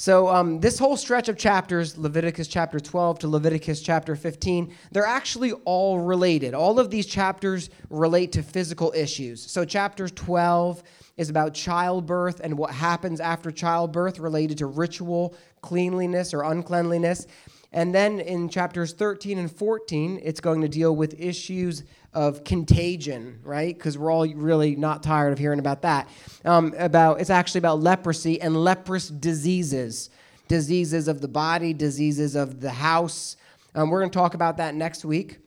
So, um, this whole stretch of chapters, Leviticus chapter 12 to Leviticus chapter 15, they're actually all related. All of these chapters relate to physical issues. So, chapter 12 is about childbirth and what happens after childbirth related to ritual, cleanliness, or uncleanliness. And then in chapters 13 and 14, it's going to deal with issues of contagion, right? Because we're all really not tired of hearing about that. Um, about it's actually about leprosy and leprous diseases, diseases of the body, diseases of the house. Um, we're going to talk about that next week.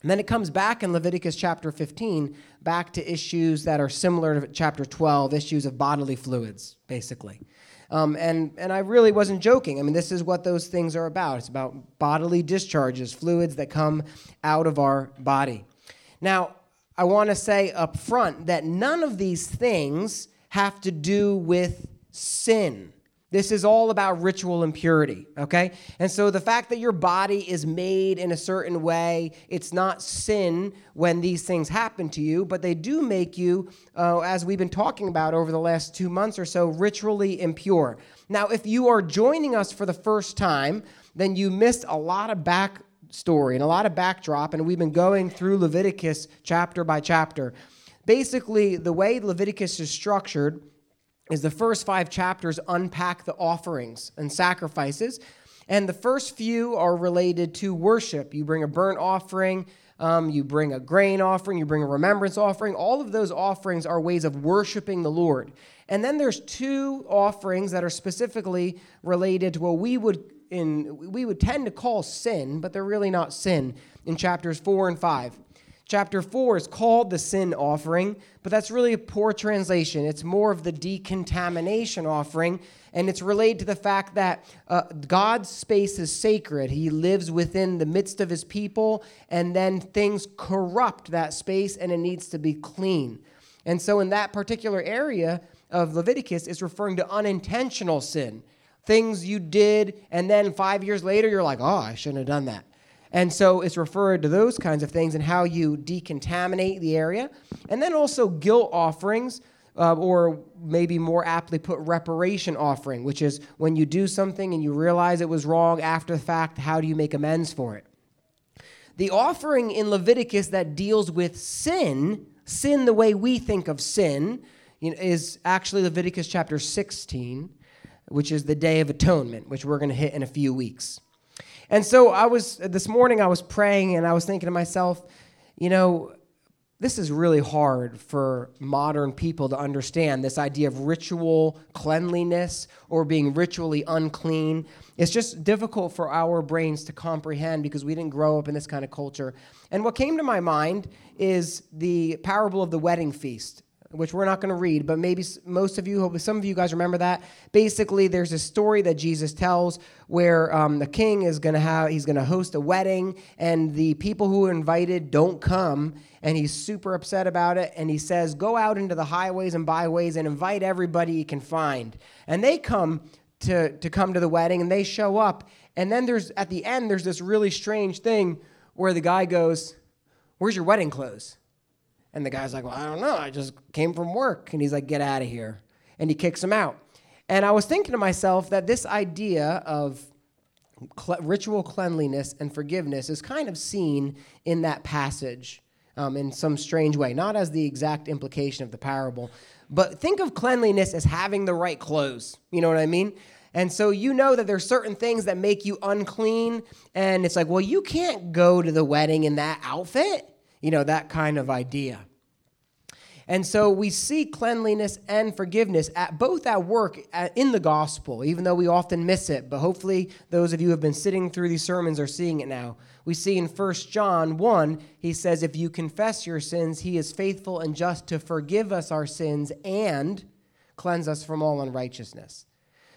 And then it comes back in Leviticus chapter 15, back to issues that are similar to chapter 12, issues of bodily fluids, basically. Um, and, and I really wasn't joking. I mean, this is what those things are about. It's about bodily discharges, fluids that come out of our body. Now, I want to say up front that none of these things have to do with sin. This is all about ritual impurity, okay? And so the fact that your body is made in a certain way, it's not sin when these things happen to you, but they do make you, uh, as we've been talking about over the last two months or so, ritually impure. Now, if you are joining us for the first time, then you missed a lot of back story and a lot of backdrop, and we've been going through Leviticus chapter by chapter. Basically, the way Leviticus is structured is the first five chapters unpack the offerings and sacrifices. And the first few are related to worship. You bring a burnt offering, um, you bring a grain offering, you bring a remembrance offering. All of those offerings are ways of worshiping the Lord. And then there's two offerings that are specifically related to what we would in we would tend to call sin, but they're really not sin in chapters 4 and 5. Chapter 4 is called the sin offering, but that's really a poor translation. It's more of the decontamination offering, and it's related to the fact that uh, God's space is sacred. He lives within the midst of his people, and then things corrupt that space, and it needs to be clean. And so, in that particular area of Leviticus, it's referring to unintentional sin things you did, and then five years later, you're like, oh, I shouldn't have done that. And so it's referred to those kinds of things and how you decontaminate the area. And then also guilt offerings, uh, or maybe more aptly put, reparation offering, which is when you do something and you realize it was wrong after the fact, how do you make amends for it? The offering in Leviticus that deals with sin, sin the way we think of sin, you know, is actually Leviticus chapter 16 which is the Day of Atonement, which we're going to hit in a few weeks. And so I was, this morning, I was praying and I was thinking to myself, you know, this is really hard for modern people to understand this idea of ritual cleanliness or being ritually unclean. It's just difficult for our brains to comprehend because we didn't grow up in this kind of culture. And what came to my mind is the parable of the wedding feast which we're not going to read, but maybe most of you, hopefully some of you guys remember that. Basically, there's a story that Jesus tells where um, the king is going to have, he's going to host a wedding, and the people who are invited don't come, and he's super upset about it. And he says, Go out into the highways and byways and invite everybody you can find. And they come to, to come to the wedding, and they show up. And then there's, at the end, there's this really strange thing where the guy goes, Where's your wedding clothes? And the guy's like, Well, I don't know. I just came from work. And he's like, Get out of here. And he kicks him out. And I was thinking to myself that this idea of cl- ritual cleanliness and forgiveness is kind of seen in that passage um, in some strange way, not as the exact implication of the parable, but think of cleanliness as having the right clothes. You know what I mean? And so you know that there's certain things that make you unclean, and it's like, well, you can't go to the wedding in that outfit you know, that kind of idea. And so we see cleanliness and forgiveness at both at work at, in the gospel, even though we often miss it. But hopefully, those of you who have been sitting through these sermons are seeing it now. We see in 1 John 1, he says, If you confess your sins, he is faithful and just to forgive us our sins and cleanse us from all unrighteousness.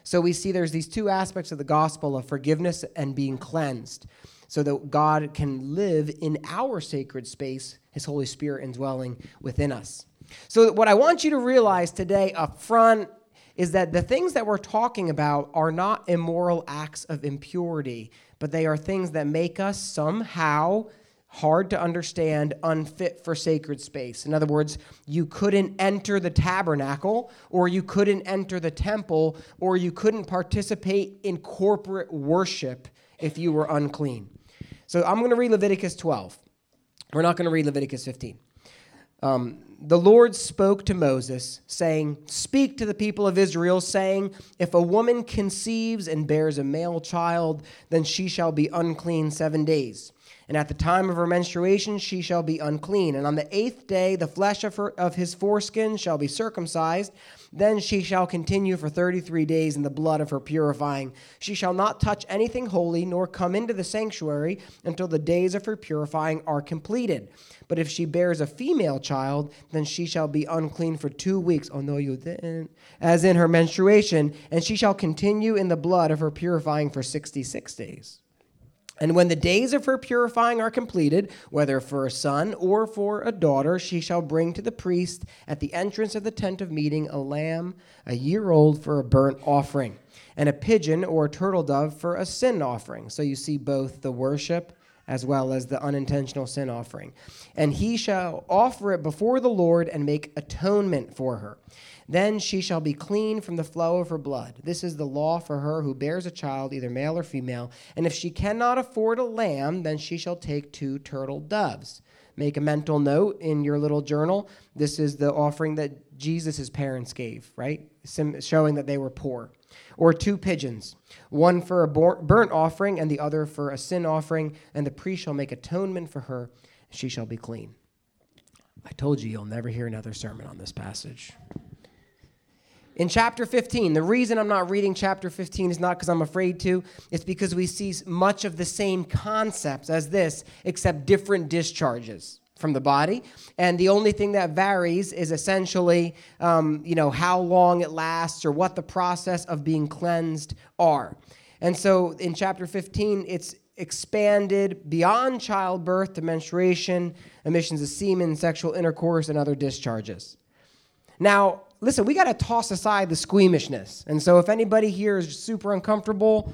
So we see there's these two aspects of the gospel of forgiveness and being cleansed so that God can live in our sacred space, His Holy Spirit indwelling within us. So, what I want you to realize today up front is that the things that we're talking about are not immoral acts of impurity, but they are things that make us somehow hard to understand, unfit for sacred space. In other words, you couldn't enter the tabernacle, or you couldn't enter the temple, or you couldn't participate in corporate worship if you were unclean. So I'm going to read Leviticus 12. We're not going to read Leviticus 15. Um, the Lord spoke to Moses, saying, Speak to the people of Israel, saying, If a woman conceives and bears a male child, then she shall be unclean seven days. And at the time of her menstruation, she shall be unclean. And on the eighth day, the flesh of, her, of his foreskin shall be circumcised. Then she shall continue for 33 days in the blood of her purifying. She shall not touch anything holy, nor come into the sanctuary until the days of her purifying are completed. But if she bears a female child, then she shall be unclean for two weeks. Oh, no, you didn't. As in her menstruation, and she shall continue in the blood of her purifying for 66 days. And when the days of her purifying are completed, whether for a son or for a daughter, she shall bring to the priest at the entrance of the tent of meeting a lamb a year old for a burnt offering, and a pigeon or a turtle dove for a sin offering. So you see both the worship as well as the unintentional sin offering. And he shall offer it before the Lord and make atonement for her. Then she shall be clean from the flow of her blood. This is the law for her who bears a child, either male or female. And if she cannot afford a lamb, then she shall take two turtle doves. Make a mental note in your little journal. This is the offering that Jesus' parents gave, right? Sim- showing that they were poor. Or two pigeons, one for a burnt offering and the other for a sin offering, and the priest shall make atonement for her, and she shall be clean. I told you you'll never hear another sermon on this passage. In chapter 15, the reason I'm not reading chapter 15 is not because I'm afraid to, it's because we see much of the same concepts as this, except different discharges from the body. And the only thing that varies is essentially, um, you know, how long it lasts or what the process of being cleansed are. And so in chapter 15, it's expanded beyond childbirth to menstruation, emissions of semen, sexual intercourse, and other discharges. Now, listen, we got to toss aside the squeamishness. And so if anybody here is super uncomfortable,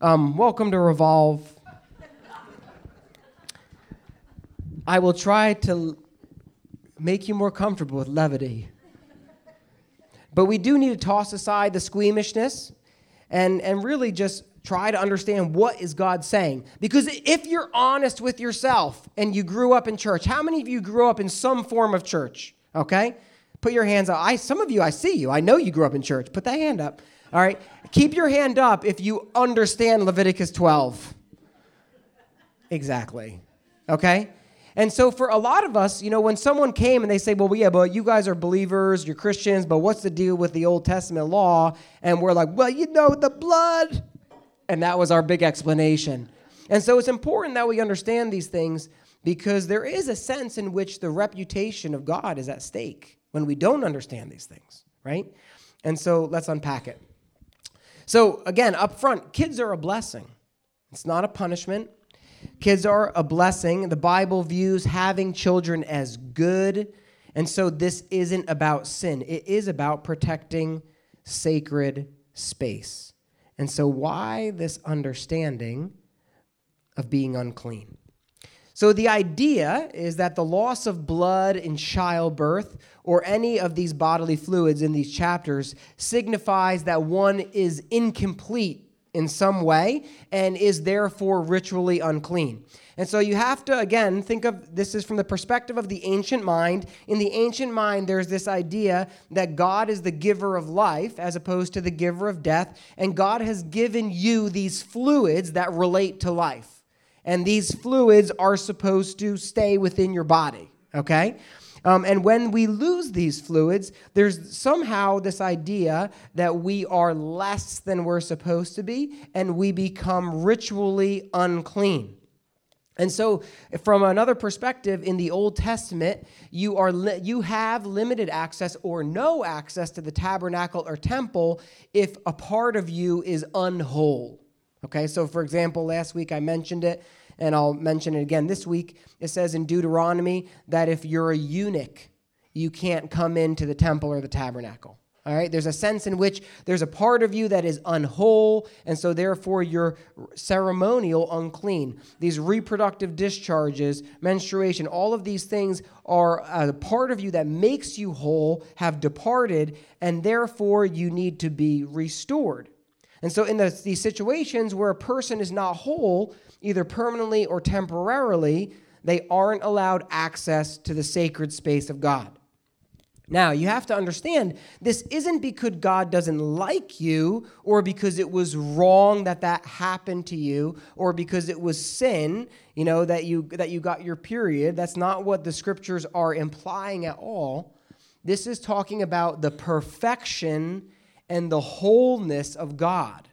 um, welcome to Revolve. I will try to make you more comfortable with levity. But we do need to toss aside the squeamishness and, and really just try to understand what is God saying. Because if you're honest with yourself and you grew up in church, how many of you grew up in some form of church? Okay? Put your hands up. I, some of you, I see you. I know you grew up in church. Put that hand up. All right. Keep your hand up if you understand Leviticus 12. Exactly. Okay? And so, for a lot of us, you know, when someone came and they say, Well, yeah, but you guys are believers, you're Christians, but what's the deal with the Old Testament law? And we're like, Well, you know, the blood. And that was our big explanation. And so, it's important that we understand these things because there is a sense in which the reputation of God is at stake when we don't understand these things, right? And so let's unpack it. So, again, up front, kids are a blessing, it's not a punishment. Kids are a blessing. The Bible views having children as good. And so this isn't about sin, it is about protecting sacred space. And so, why this understanding of being unclean? So, the idea is that the loss of blood in childbirth or any of these bodily fluids in these chapters signifies that one is incomplete in some way and is therefore ritually unclean. And so you have to, again, think of this is from the perspective of the ancient mind. In the ancient mind, there's this idea that God is the giver of life as opposed to the giver of death, and God has given you these fluids that relate to life and these fluids are supposed to stay within your body, okay? Um, and when we lose these fluids, there's somehow this idea that we are less than we're supposed to be, and we become ritually unclean. And so, from another perspective, in the Old Testament, you, are li- you have limited access or no access to the tabernacle or temple if a part of you is unwhole. Okay, so for example, last week I mentioned it and I'll mention it again this week. It says in Deuteronomy that if you're a eunuch, you can't come into the temple or the tabernacle. All right, there's a sense in which there's a part of you that is unwhole, and so therefore you're ceremonial unclean. These reproductive discharges, menstruation, all of these things are a part of you that makes you whole, have departed, and therefore you need to be restored. And so, in the, these situations where a person is not whole, either permanently or temporarily, they aren't allowed access to the sacred space of God. Now, you have to understand this isn't because God doesn't like you or because it was wrong that that happened to you or because it was sin, you know, that you that you got your period. That's not what the scriptures are implying at all. This is talking about the perfection and the wholeness of God.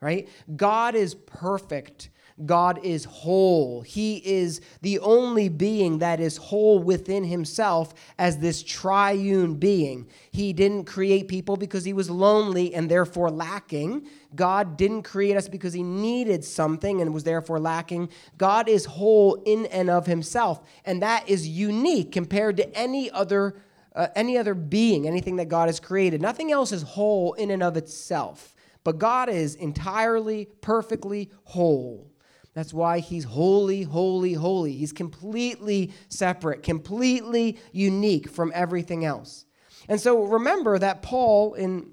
Right? God is perfect God is whole. He is the only being that is whole within himself as this triune being. He didn't create people because he was lonely and therefore lacking. God didn't create us because he needed something and was therefore lacking. God is whole in and of himself, and that is unique compared to any other uh, any other being, anything that God has created. Nothing else is whole in and of itself. But God is entirely, perfectly whole. That's why he's holy, holy, holy. He's completely separate, completely unique from everything else. And so remember that Paul in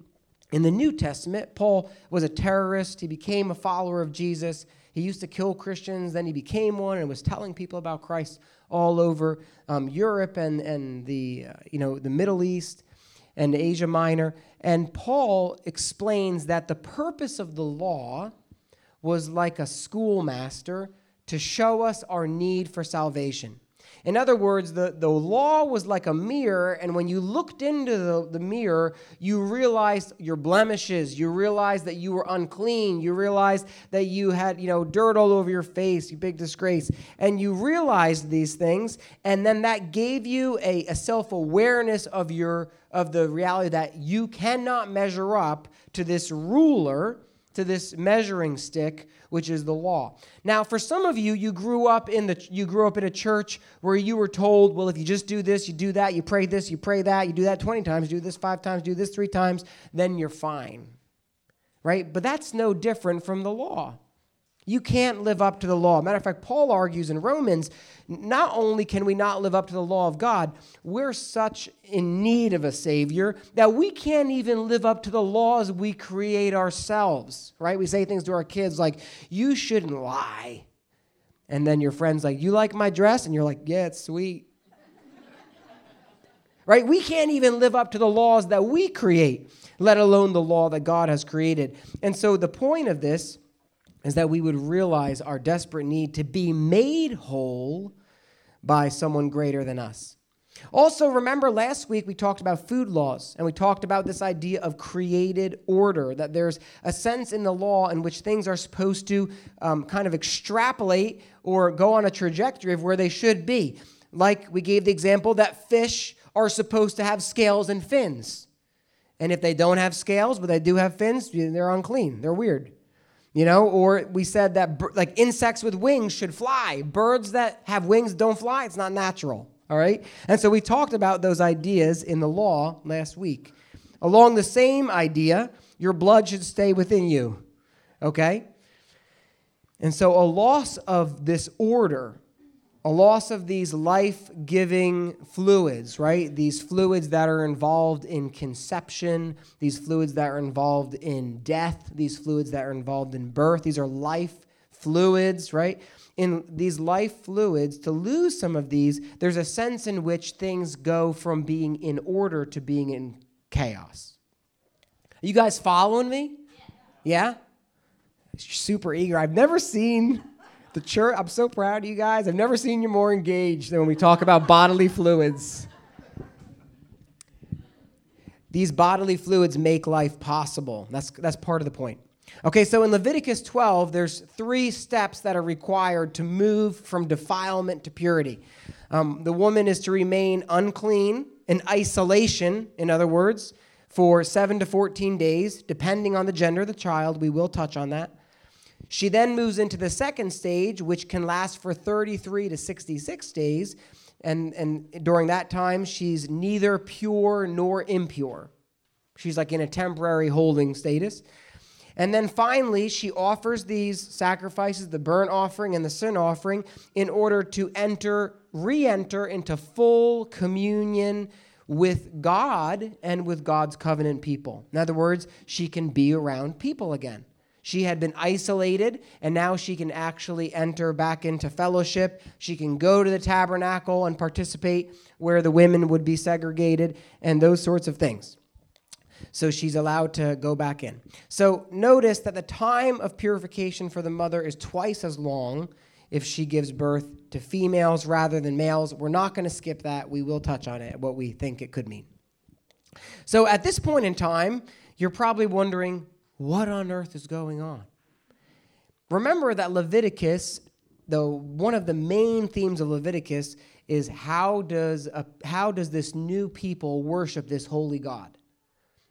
in the New Testament, Paul was a terrorist. He became a follower of Jesus. He used to kill Christians, then he became one and was telling people about Christ all over um, Europe and, and the, uh, you know, the Middle East and Asia Minor. And Paul explains that the purpose of the law was like a schoolmaster to show us our need for salvation. In other words, the, the law was like a mirror, and when you looked into the, the mirror, you realized your blemishes. You realized that you were unclean. You realized that you had, you know, dirt all over your face, you big disgrace. And you realized these things, and then that gave you a, a self-awareness of your of the reality that you cannot measure up to this ruler to this measuring stick which is the law. Now for some of you you grew up in the you grew up in a church where you were told well if you just do this you do that you pray this you pray that you do that 20 times do this 5 times do this 3 times then you're fine. Right? But that's no different from the law you can't live up to the law. Matter of fact, Paul argues in Romans not only can we not live up to the law of God, we're such in need of a Savior that we can't even live up to the laws we create ourselves, right? We say things to our kids like, you shouldn't lie. And then your friend's like, you like my dress? And you're like, yeah, it's sweet. right? We can't even live up to the laws that we create, let alone the law that God has created. And so the point of this is that we would realize our desperate need to be made whole by someone greater than us. Also, remember last week we talked about food laws and we talked about this idea of created order, that there's a sense in the law in which things are supposed to um, kind of extrapolate or go on a trajectory of where they should be. Like we gave the example that fish are supposed to have scales and fins. And if they don't have scales, but they do have fins, they're unclean, they're weird. You know, or we said that like insects with wings should fly. Birds that have wings don't fly. It's not natural. All right? And so we talked about those ideas in the law last week. Along the same idea, your blood should stay within you. Okay? And so a loss of this order a loss of these life giving fluids, right? These fluids that are involved in conception, these fluids that are involved in death, these fluids that are involved in birth. These are life fluids, right? In these life fluids, to lose some of these, there's a sense in which things go from being in order to being in chaos. Are you guys following me? Yeah? Super eager. I've never seen the church, I'm so proud of you guys. I've never seen you more engaged than when we talk about bodily fluids. These bodily fluids make life possible. That's, that's part of the point. Okay, so in Leviticus 12, there's three steps that are required to move from defilement to purity. Um, the woman is to remain unclean in isolation, in other words, for 7 to 14 days, depending on the gender of the child. We will touch on that. She then moves into the second stage, which can last for 33 to 66 days. And, and during that time, she's neither pure nor impure. She's like in a temporary holding status. And then finally, she offers these sacrifices, the burnt offering and the sin offering, in order to enter, re enter into full communion with God and with God's covenant people. In other words, she can be around people again. She had been isolated, and now she can actually enter back into fellowship. She can go to the tabernacle and participate where the women would be segregated, and those sorts of things. So she's allowed to go back in. So notice that the time of purification for the mother is twice as long if she gives birth to females rather than males. We're not going to skip that. We will touch on it, what we think it could mean. So at this point in time, you're probably wondering what on earth is going on? Remember that Leviticus, though one of the main themes of Leviticus is how does a, how does this new people worship this holy God?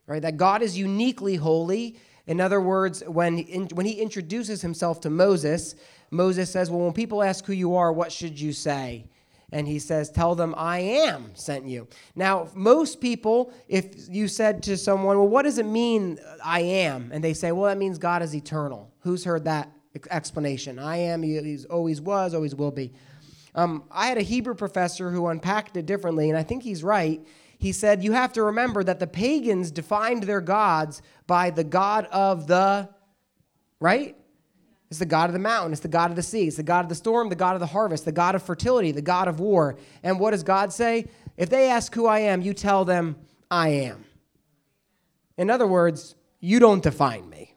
Right? That God is uniquely holy. In other words, when, in, when he introduces himself to Moses, Moses says, Well, when people ask who you are, what should you say? And he says, Tell them I am sent you. Now, most people, if you said to someone, Well, what does it mean I am? And they say, Well, that means God is eternal. Who's heard that explanation? I am, he always was, always will be. Um, I had a Hebrew professor who unpacked it differently, and I think he's right. He said, You have to remember that the pagans defined their gods by the God of the, right? It's the God of the mountain. It's the God of the sea. It's the God of the storm, the God of the harvest, the God of fertility, the God of war. And what does God say? If they ask who I am, you tell them, I am. In other words, you don't define me.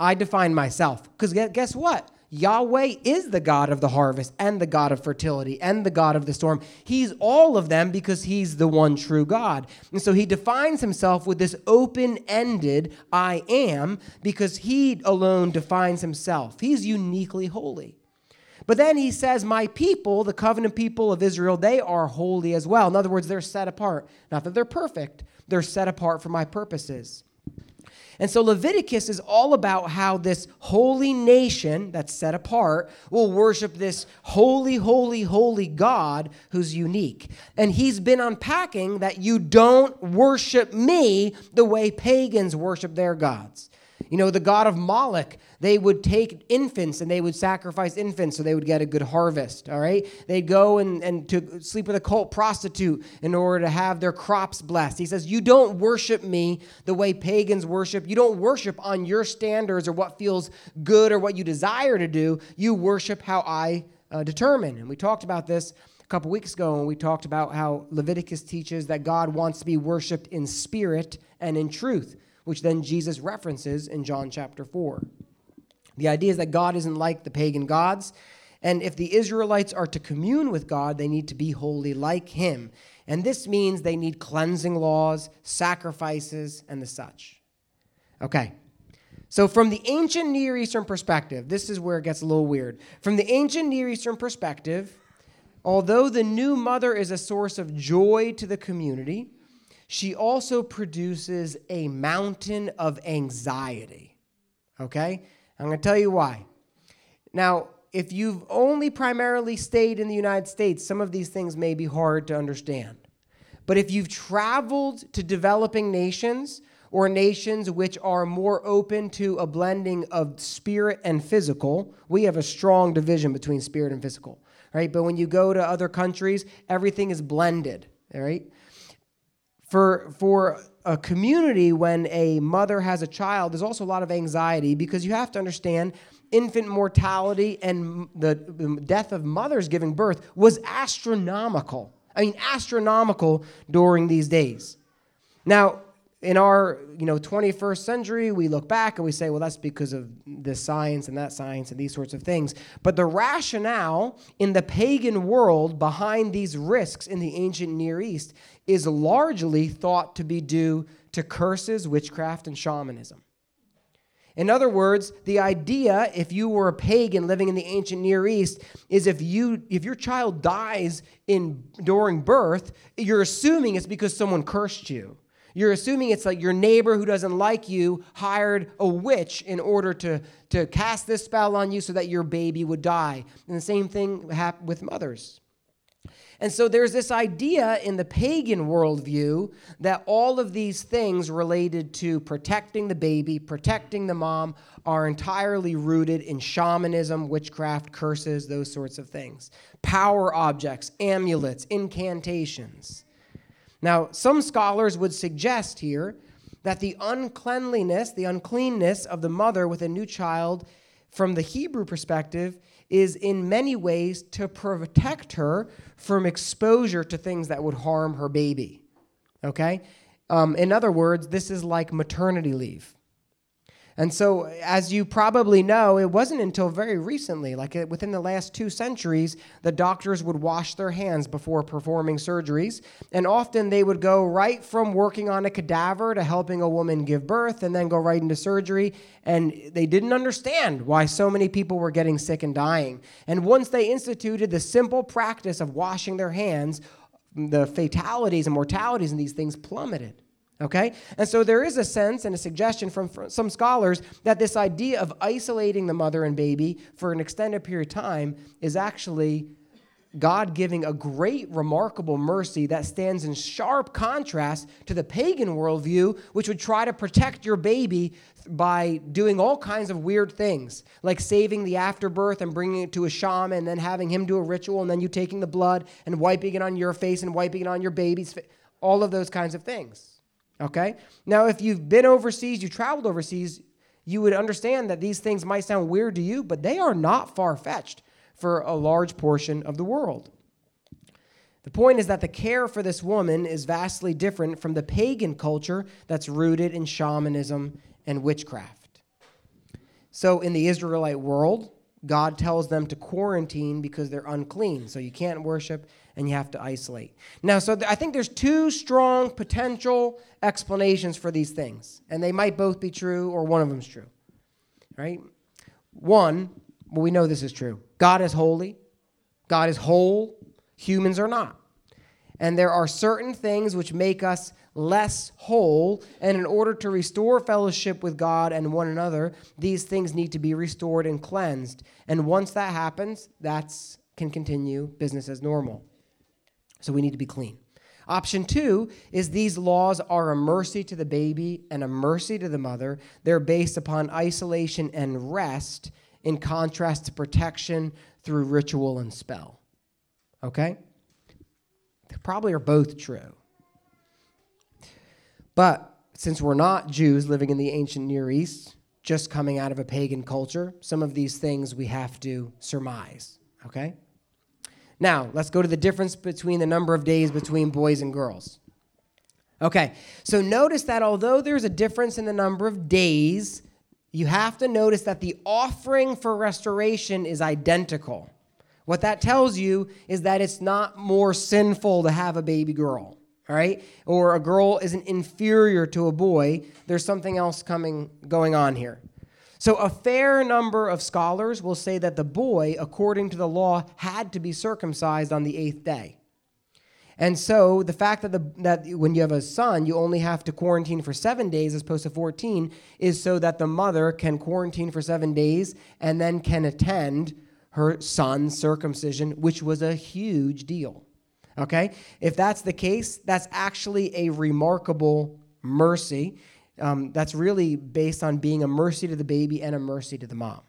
I define myself. Because guess what? Yahweh is the God of the harvest and the God of fertility and the God of the storm. He's all of them because he's the one true God. And so he defines himself with this open ended I am because he alone defines himself. He's uniquely holy. But then he says, My people, the covenant people of Israel, they are holy as well. In other words, they're set apart. Not that they're perfect, they're set apart for my purposes. And so Leviticus is all about how this holy nation that's set apart will worship this holy, holy, holy God who's unique. And he's been unpacking that you don't worship me the way pagans worship their gods. You know, the god of Moloch, they would take infants and they would sacrifice infants so they would get a good harvest, all right? They'd go and, and to sleep with a cult prostitute in order to have their crops blessed. He says, You don't worship me the way pagans worship. You don't worship on your standards or what feels good or what you desire to do. You worship how I uh, determine. And we talked about this a couple weeks ago when we talked about how Leviticus teaches that God wants to be worshiped in spirit and in truth which then Jesus references in John chapter 4. The idea is that God isn't like the pagan gods, and if the Israelites are to commune with God, they need to be holy like Him. And this means they need cleansing laws, sacrifices, and the such. Okay. So, from the ancient Near Eastern perspective, this is where it gets a little weird. From the ancient Near Eastern perspective, although the new mother is a source of joy to the community, she also produces a mountain of anxiety. Okay? I'm going to tell you why. Now, if you've only primarily stayed in the United States, some of these things may be hard to understand. But if you've traveled to developing nations or nations which are more open to a blending of spirit and physical, we have a strong division between spirit and physical, right? But when you go to other countries, everything is blended, all right? For, for a community, when a mother has a child, there's also a lot of anxiety because you have to understand infant mortality and the, death of mothers giving birth was astronomical. I mean, astronomical during these days. Now, in our you know 21st century we look back and we say well that's because of this science and that science and these sorts of things. But the rationale in the pagan world behind these risks in the ancient near east is largely thought to be due to curses witchcraft and shamanism. In other words the idea if you were a pagan living in the ancient near east is if you if your child dies in during birth you're assuming it's because someone cursed you you're assuming it's like your neighbor who doesn't like you hired a witch in order to, to cast this spell on you so that your baby would die. And the same thing happened with mothers. And so there's this idea in the pagan worldview that all of these things related to protecting the baby, protecting the mom, are entirely rooted in shamanism, witchcraft, curses, those sorts of things. Power objects, amulets, incantations. Now, some scholars would suggest here that the uncleanliness, the uncleanness of the mother with a new child, from the Hebrew perspective, is in many ways to protect her from exposure to things that would harm her baby. Okay? Um, in other words, this is like maternity leave. And so, as you probably know, it wasn't until very recently, like uh, within the last two centuries, the doctors would wash their hands before performing surgeries. And often they would go right from working on a cadaver to helping a woman give birth and then go right into surgery. And they didn't understand why so many people were getting sick and dying. And once they instituted the simple practice of washing their hands, the fatalities and mortalities in these things plummeted. Okay? And so there is a sense and a suggestion from, some scholars that this idea of isolating the mother and baby for an extended period of time is actually God giving a great, remarkable mercy that stands in sharp contrast to the pagan worldview, which would try to protect your baby by doing all kinds of weird things, like saving the afterbirth and bringing it to a shaman, and then having him do a ritual, and then you taking the blood and wiping it on your face and wiping it on your baby's face, all of those kinds of things. Okay? Now, if you've been overseas, you traveled overseas, you would understand that these things might sound weird to you, but they are not far fetched for a large portion of the world. The point is that the care for this woman is vastly different from the pagan culture that's rooted in shamanism and witchcraft. So, in the Israelite world, God tells them to quarantine because they're unclean. So, you can't worship and you have to isolate. Now, so th- I think there's two strong potential explanations for these things, and they might both be true or one of them's true. Right? One, well, we know this is true. God is holy, God is whole, humans are not. And there are certain things which make us less whole. And in order to restore fellowship with God and one another, these things need to be restored and cleansed. And once that happens, that can continue business as normal. So we need to be clean. Option two is these laws are a mercy to the baby and a mercy to the mother. They're based upon isolation and rest in contrast to protection through ritual and spell. Okay? They probably are both true. But since we're not Jews living in the ancient Near East, just coming out of a pagan culture, some of these things we have to surmise. Okay? Now, let's go to the difference between the number of days between boys and girls. Okay, so notice that although there's a difference in the number of days, you have to notice that the offering for restoration is identical. What that tells you is that it's not more sinful to have a baby girl, all right? Or a girl isn't inferior to a boy. There's something else coming going on here. So, a fair number of scholars will say that the boy, according to the law, had to be circumcised on the eighth day. And so, the fact that, the, that when you have a son, you only have to quarantine for seven days as opposed to 14 is so that the mother can quarantine for seven days and then can attend her son's circumcision, which was a huge deal. Okay? If that's the case, that's actually a remarkable mercy um, that's really based on being a mercy to the baby and a mercy to the mom.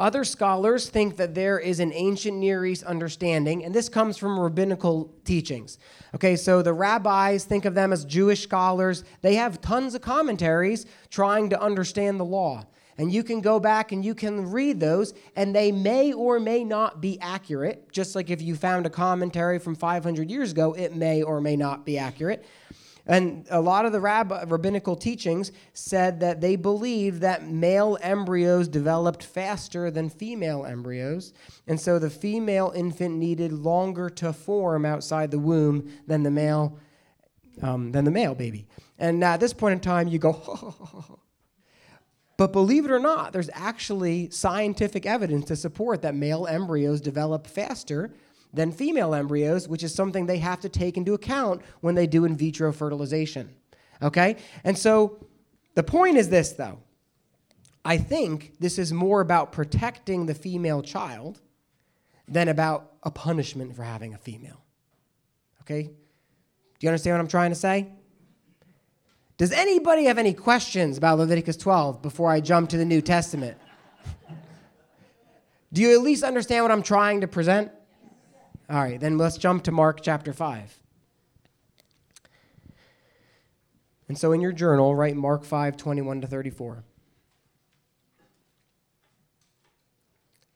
Other scholars think that there is an ancient Near East understanding, and this comes from rabbinical teachings. Okay, so the rabbis think of them as Jewish scholars. They have tons of commentaries trying to understand the law. And you can go back and you can read those, and they may or may not be accurate. Just like if you found a commentary from 500 years ago, it may or may not be accurate. And a lot of the rabbinical teachings said that they believed that male embryos developed faster than female embryos. And so the female infant needed longer to form outside the womb than the male, um, than the male baby. And at this point in time, you go, But believe it or not, there's actually scientific evidence to support that male embryos develop faster than female embryos, which is something they have to take into account when they do in vitro fertilization. Okay? And so the point is this, though. I think this is more about protecting the female child than about a punishment for having a female. Okay? Do you understand what I'm trying to say? Does anybody have any questions about Leviticus 12 before I jump to the New Testament? Do you at least understand what I'm trying to present? All right, then let's jump to Mark chapter 5. And so in your journal, write Mark 5 21 to 34.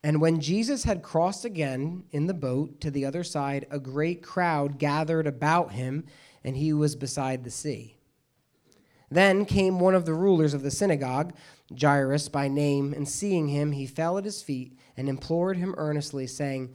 And when Jesus had crossed again in the boat to the other side, a great crowd gathered about him, and he was beside the sea. Then came one of the rulers of the synagogue, Jairus by name, and seeing him, he fell at his feet and implored him earnestly, saying,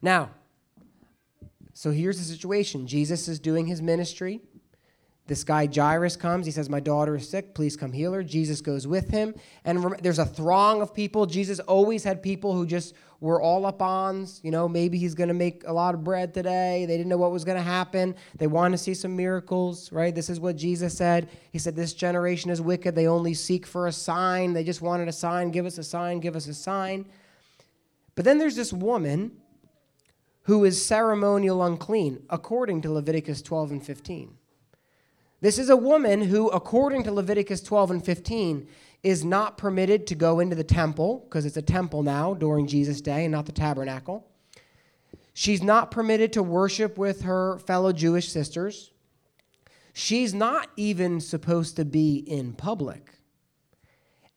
Now, so here's the situation. Jesus is doing his ministry. This guy Jairus comes. He says, My daughter is sick. Please come heal her. Jesus goes with him. And there's a throng of people. Jesus always had people who just were all up on, you know, maybe he's going to make a lot of bread today. They didn't know what was going to happen. They want to see some miracles, right? This is what Jesus said. He said, This generation is wicked. They only seek for a sign. They just wanted a sign. Give us a sign. Give us a sign. But then there's this woman who is ceremonial unclean, according to Leviticus 12 and 15. This is a woman who, according to Leviticus 12 and 15, is not permitted to go into the temple, because it's a temple now during Jesus' day and not the tabernacle. She's not permitted to worship with her fellow Jewish sisters. She's not even supposed to be in public.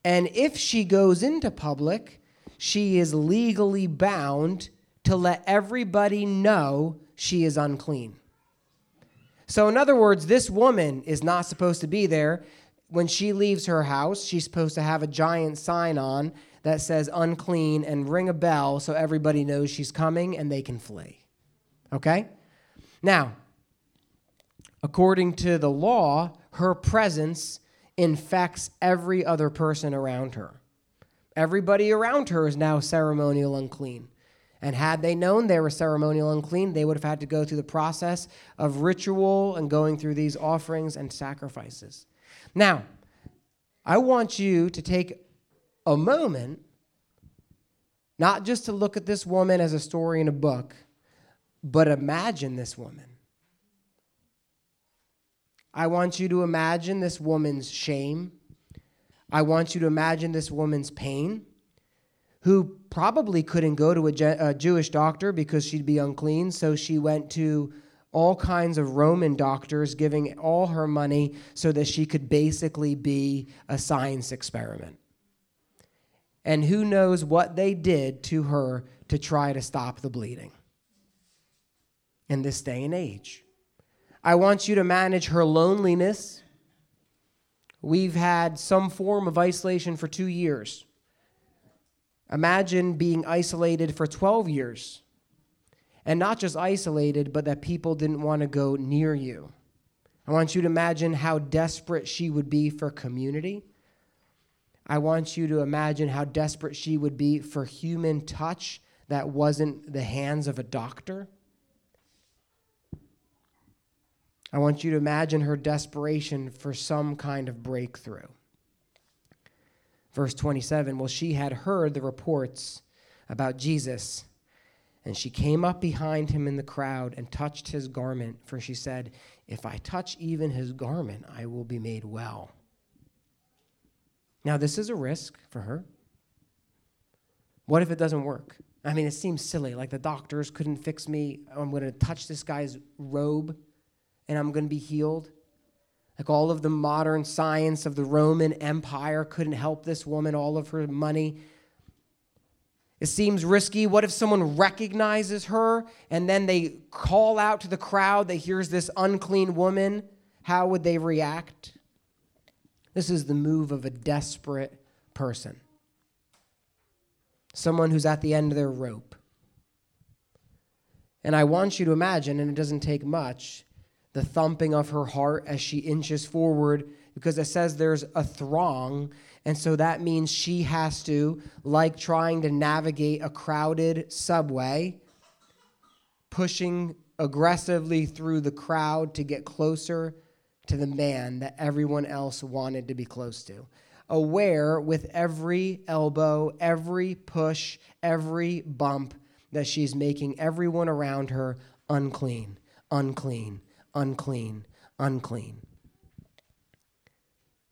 And if she goes into public, she is legally bound to let everybody know she is unclean. So, in other words, this woman is not supposed to be there. When she leaves her house, she's supposed to have a giant sign on that says unclean and ring a bell so everybody knows she's coming and they can flee. Okay? Now, according to the law, her presence infects every other person around her. Everybody around her is now ceremonial unclean. And had they known they were ceremonial unclean, they would have had to go through the process of ritual and going through these offerings and sacrifices. Now, I want you to take a moment, not just to look at this woman as a story in a book, but imagine this woman. I want you to imagine this woman's shame. I want you to imagine this woman's pain who probably couldn't go to a, Je- a, Jewish doctor because she'd be unclean, so she went to all kinds of Roman doctors, giving all her money so that she could basically be a science experiment. And who knows what they did to her to try to stop the bleeding in this day and age. I want you to manage her loneliness. We've had some form of isolation for two years. Imagine being isolated for 12 years. And not just isolated, but that people didn't want to go near you. I want you to imagine how desperate she would be for community. I want you to imagine how desperate she would be for human touch that wasn't the hands of a doctor. I want you to imagine her desperation for some kind of breakthrough. Verse 27 Well, she had heard the reports about Jesus, and she came up behind him in the crowd and touched his garment, for she said, If I touch even his garment, I will be made well. Now, this is a risk for her. What if it doesn't work? I mean, it seems silly. Like the doctors couldn't fix me. I'm going to touch this guy's robe and I'm going to be healed. Like all of the modern science of the Roman Empire couldn't help this woman, all of her money. It seems risky. What if someone recognizes her and then they call out to the crowd that hears this unclean woman? How would they react? This is the move of a desperate person, someone who's at the end of their rope. And I want you to imagine, and it doesn't take much, the thumping of her heart as she inches forward, because it says there's a throng. And so that means she has to, like trying to navigate a crowded subway, pushing aggressively through the crowd to get closer to the man that everyone else wanted to be close to. Aware with every elbow, every push, every bump that she's making everyone around her unclean, unclean, unclean, unclean.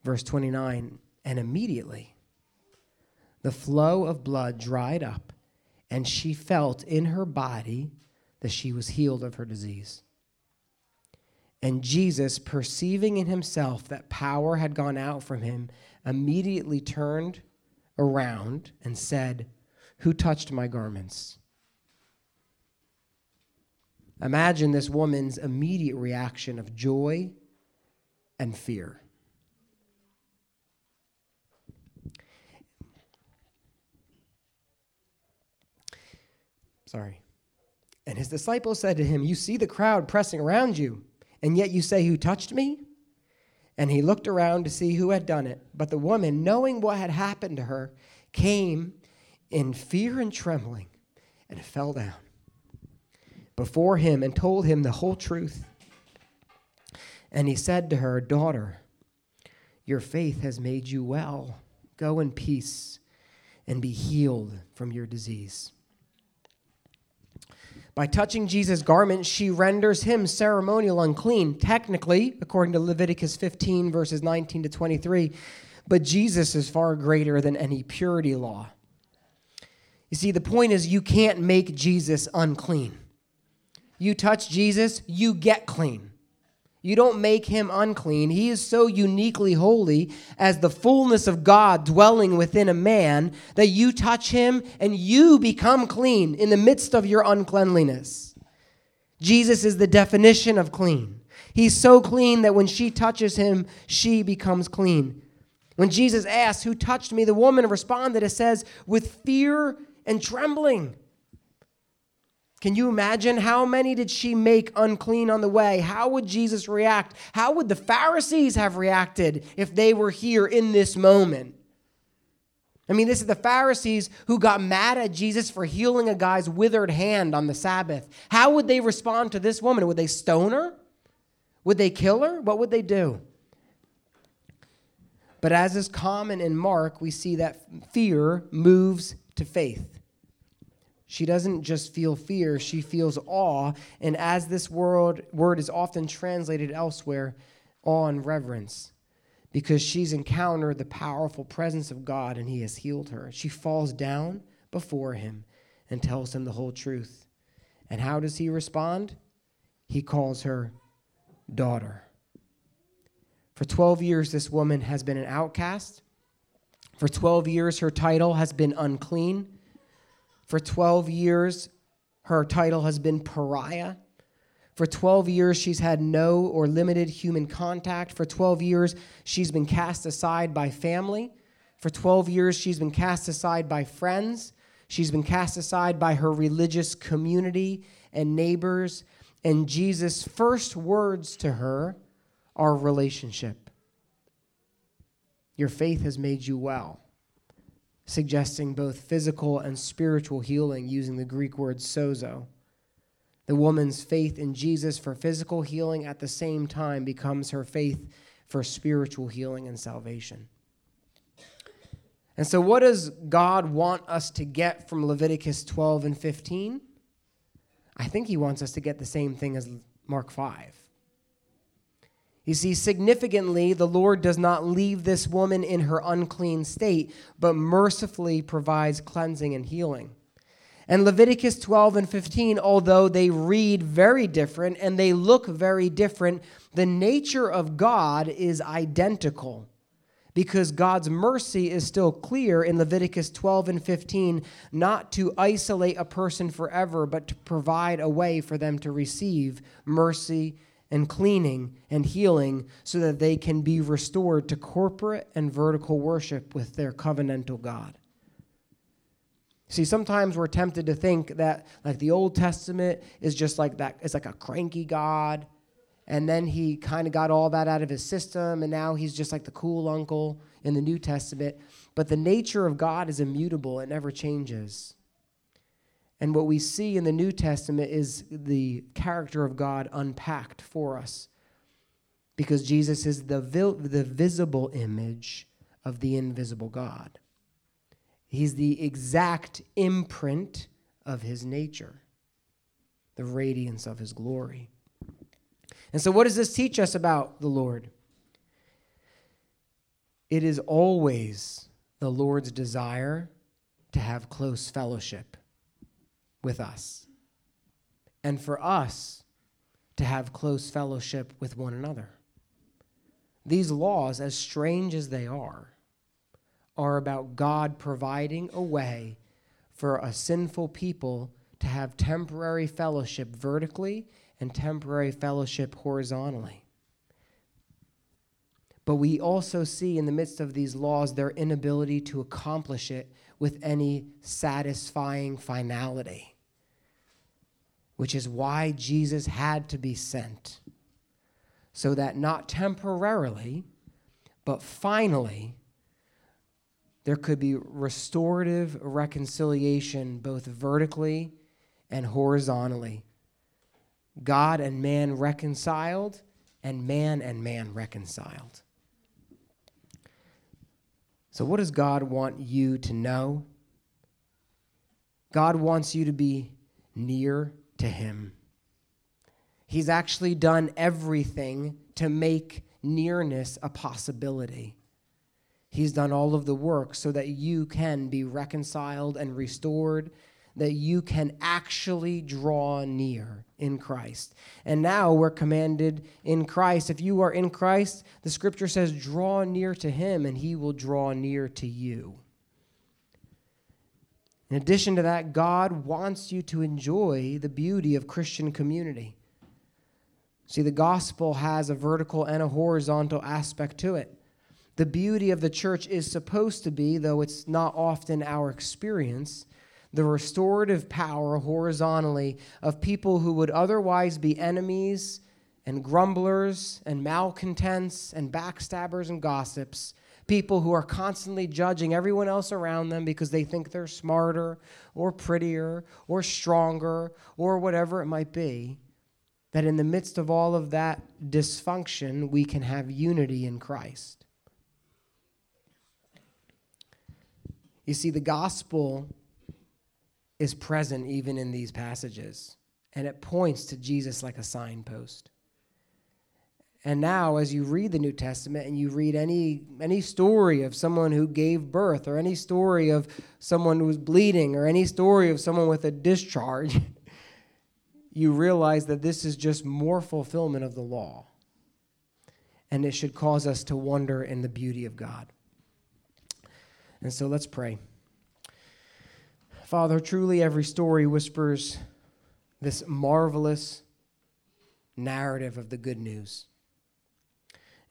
Verse 29 And immediately the flow of blood dried up, and she felt in her body that she was healed of her disease. And Jesus, perceiving in himself that power had gone out from him, immediately turned around and said, Who touched my garments? Imagine this woman's immediate reaction of joy and fear. Sorry. And his disciples said to him, You see the crowd pressing around you, and yet you say, Who touched me? And he looked around to see who had done it. But the woman, knowing what had happened to her, came in fear and trembling and fell down before him and told him the whole truth. And he said to her, Daughter, your faith has made you well. Go in peace and be healed from your disease. By touching Jesus' garment, she renders him ceremonial unclean, technically, according to Leviticus 15, verses 19 to 23. But Jesus is far greater than any purity law. You see, the point is, you can't make Jesus unclean you touch Jesus, you get clean. You don't make him unclean. He is so uniquely holy as the fullness of God dwelling within a man that you touch him and you become clean in the midst of your uncleanliness. Jesus is the definition of clean. He's so clean that when she touches him, she becomes clean. When Jesus asked, Who touched me? the woman responded, it says, with fear and trembling. Can you imagine how many did she make unclean on the way? How would Jesus react? How would the Pharisees have reacted if they were here in this moment? I mean, this is the Pharisees who got mad at Jesus for healing a guy's withered hand on the Sabbath. How would they respond to this woman? Would they stone her? Would they kill her? What would they do? But as is common in Mark, we see that fear moves to faith. She doesn't just feel fear, she feels awe. And as this word, word is often translated elsewhere, awe and reverence, because she's encountered the powerful presence of God and he has healed her. She falls down before him and tells him the whole truth. And how does he respond? He calls her daughter. For 12 years, this woman has been an outcast. For 12 years, her title has been unclean. For 12 years, her title has been pariah. For 12 years, she's had no or limited human contact. For 12 years, she's been cast aside by family. For 12 years, she's been cast aside by friends. She's been cast aside by her religious community and neighbors. And Jesus' first words to her are relationship. Your faith has made you well suggesting both physical and spiritual healing using the Greek word sozo. The woman's faith in Jesus for physical healing at the same time becomes her faith for spiritual healing and salvation. And so, what does God want us to get from Leviticus 12 and 15? I think He wants us to get the same thing as Mark 5. You see, significantly, the Lord does not leave this woman in her unclean state, but mercifully provides cleansing and healing. And Leviticus 12 and 15, although they read very different and they look very different, the nature of God is identical because God's mercy is still clear in Leviticus 12 and 15, not to isolate a person forever, but to provide a way for them to receive mercy and cleaning and healing so that they can be restored to corporate and vertical worship with their covenantal God. See, sometimes we're tempted to think that like the Old Testament is just like that, it's like a cranky God. And then he kind of got all that out of his system, and now he's just like the cool uncle in the New Testament. But the nature of God is immutable, it never changes. And what we see in the New Testament is the character of God unpacked for us. Because Jesus is the, the visible image of the invisible God. He's the exact imprint of his nature, the radiance of his glory. And so, what does this teach us about the Lord? It is always the Lord's desire to have close fellowship with us, and for us to have close fellowship with one another. These laws, as strange as they are, are about God providing a way for a sinful people to have temporary fellowship vertically and temporary fellowship horizontally. But we also see in the midst of these laws their inability to accomplish it with any satisfying finality, which is why Jesus had to be sent, so that not temporarily, but finally, there could be restorative reconciliation both vertically and horizontally. God and man reconciled, and man and man reconciled. So, what does God want you to know? God wants you to be near to Him. He's actually done everything to make nearness a possibility. He's done all of the work so that you can be reconciled and restored, that you can actually draw near in Christ. And now we're commanded in Christ. If you are in Christ, the scripture says, draw near to him and he will draw near to you. In addition to that, God wants you to enjoy the beauty of Christian community. See, the gospel has a vertical and a horizontal aspect to it. The beauty of the church is supposed to be, though it's not often our experience, the restorative power horizontally of people who would otherwise be enemies and grumblers and malcontents and backstabbers and gossips, people who are constantly judging everyone else around them because they think they're smarter or prettier or stronger or whatever it might be. That in the midst of all of that dysfunction, we can have unity in Christ. You see, the gospel is present even in these passages, and it points to Jesus like a signpost. And now, as you read the New Testament and you read any, any story of someone who gave birth, or any story of someone who was bleeding, or any story of someone with a discharge, you realize that this is just more fulfillment of the law. And it should cause us to wonder in the beauty of God. And so let's pray. Father, truly every story whispers this marvelous narrative of the good news.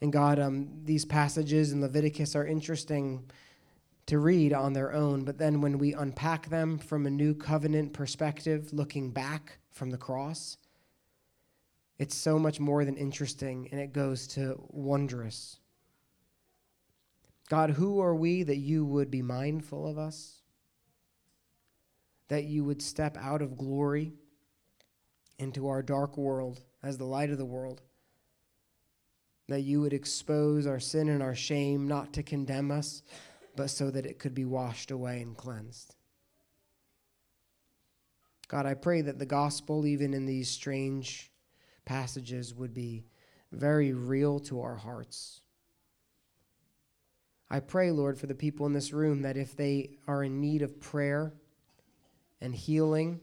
And God, um, these passages in Leviticus are interesting to read on their own, but then when we unpack them from a new covenant perspective, looking back from the cross, it's so much more than interesting and it goes to wondrous. God, who are we that you would be mindful of us? That you would step out of glory into our dark world as the light of the world? That you would expose our sin and our shame, not to condemn us, but so that it could be washed away and cleansed. God, I pray that the gospel, even in these strange passages, would be very real to our hearts. I pray, Lord, for the people in this room that if they are in need of prayer and healing,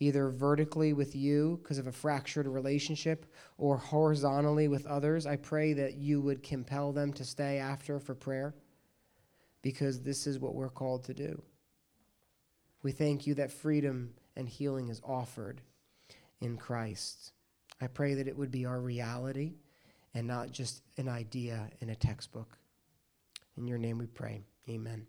either vertically with you because of a fractured relationship or horizontally with others, I pray that you would compel them to stay after for prayer because this is what we're called to do. We thank you that freedom and healing is offered in Christ. I pray that it would be our reality and not just an idea in a textbook. In your name we pray. Amen.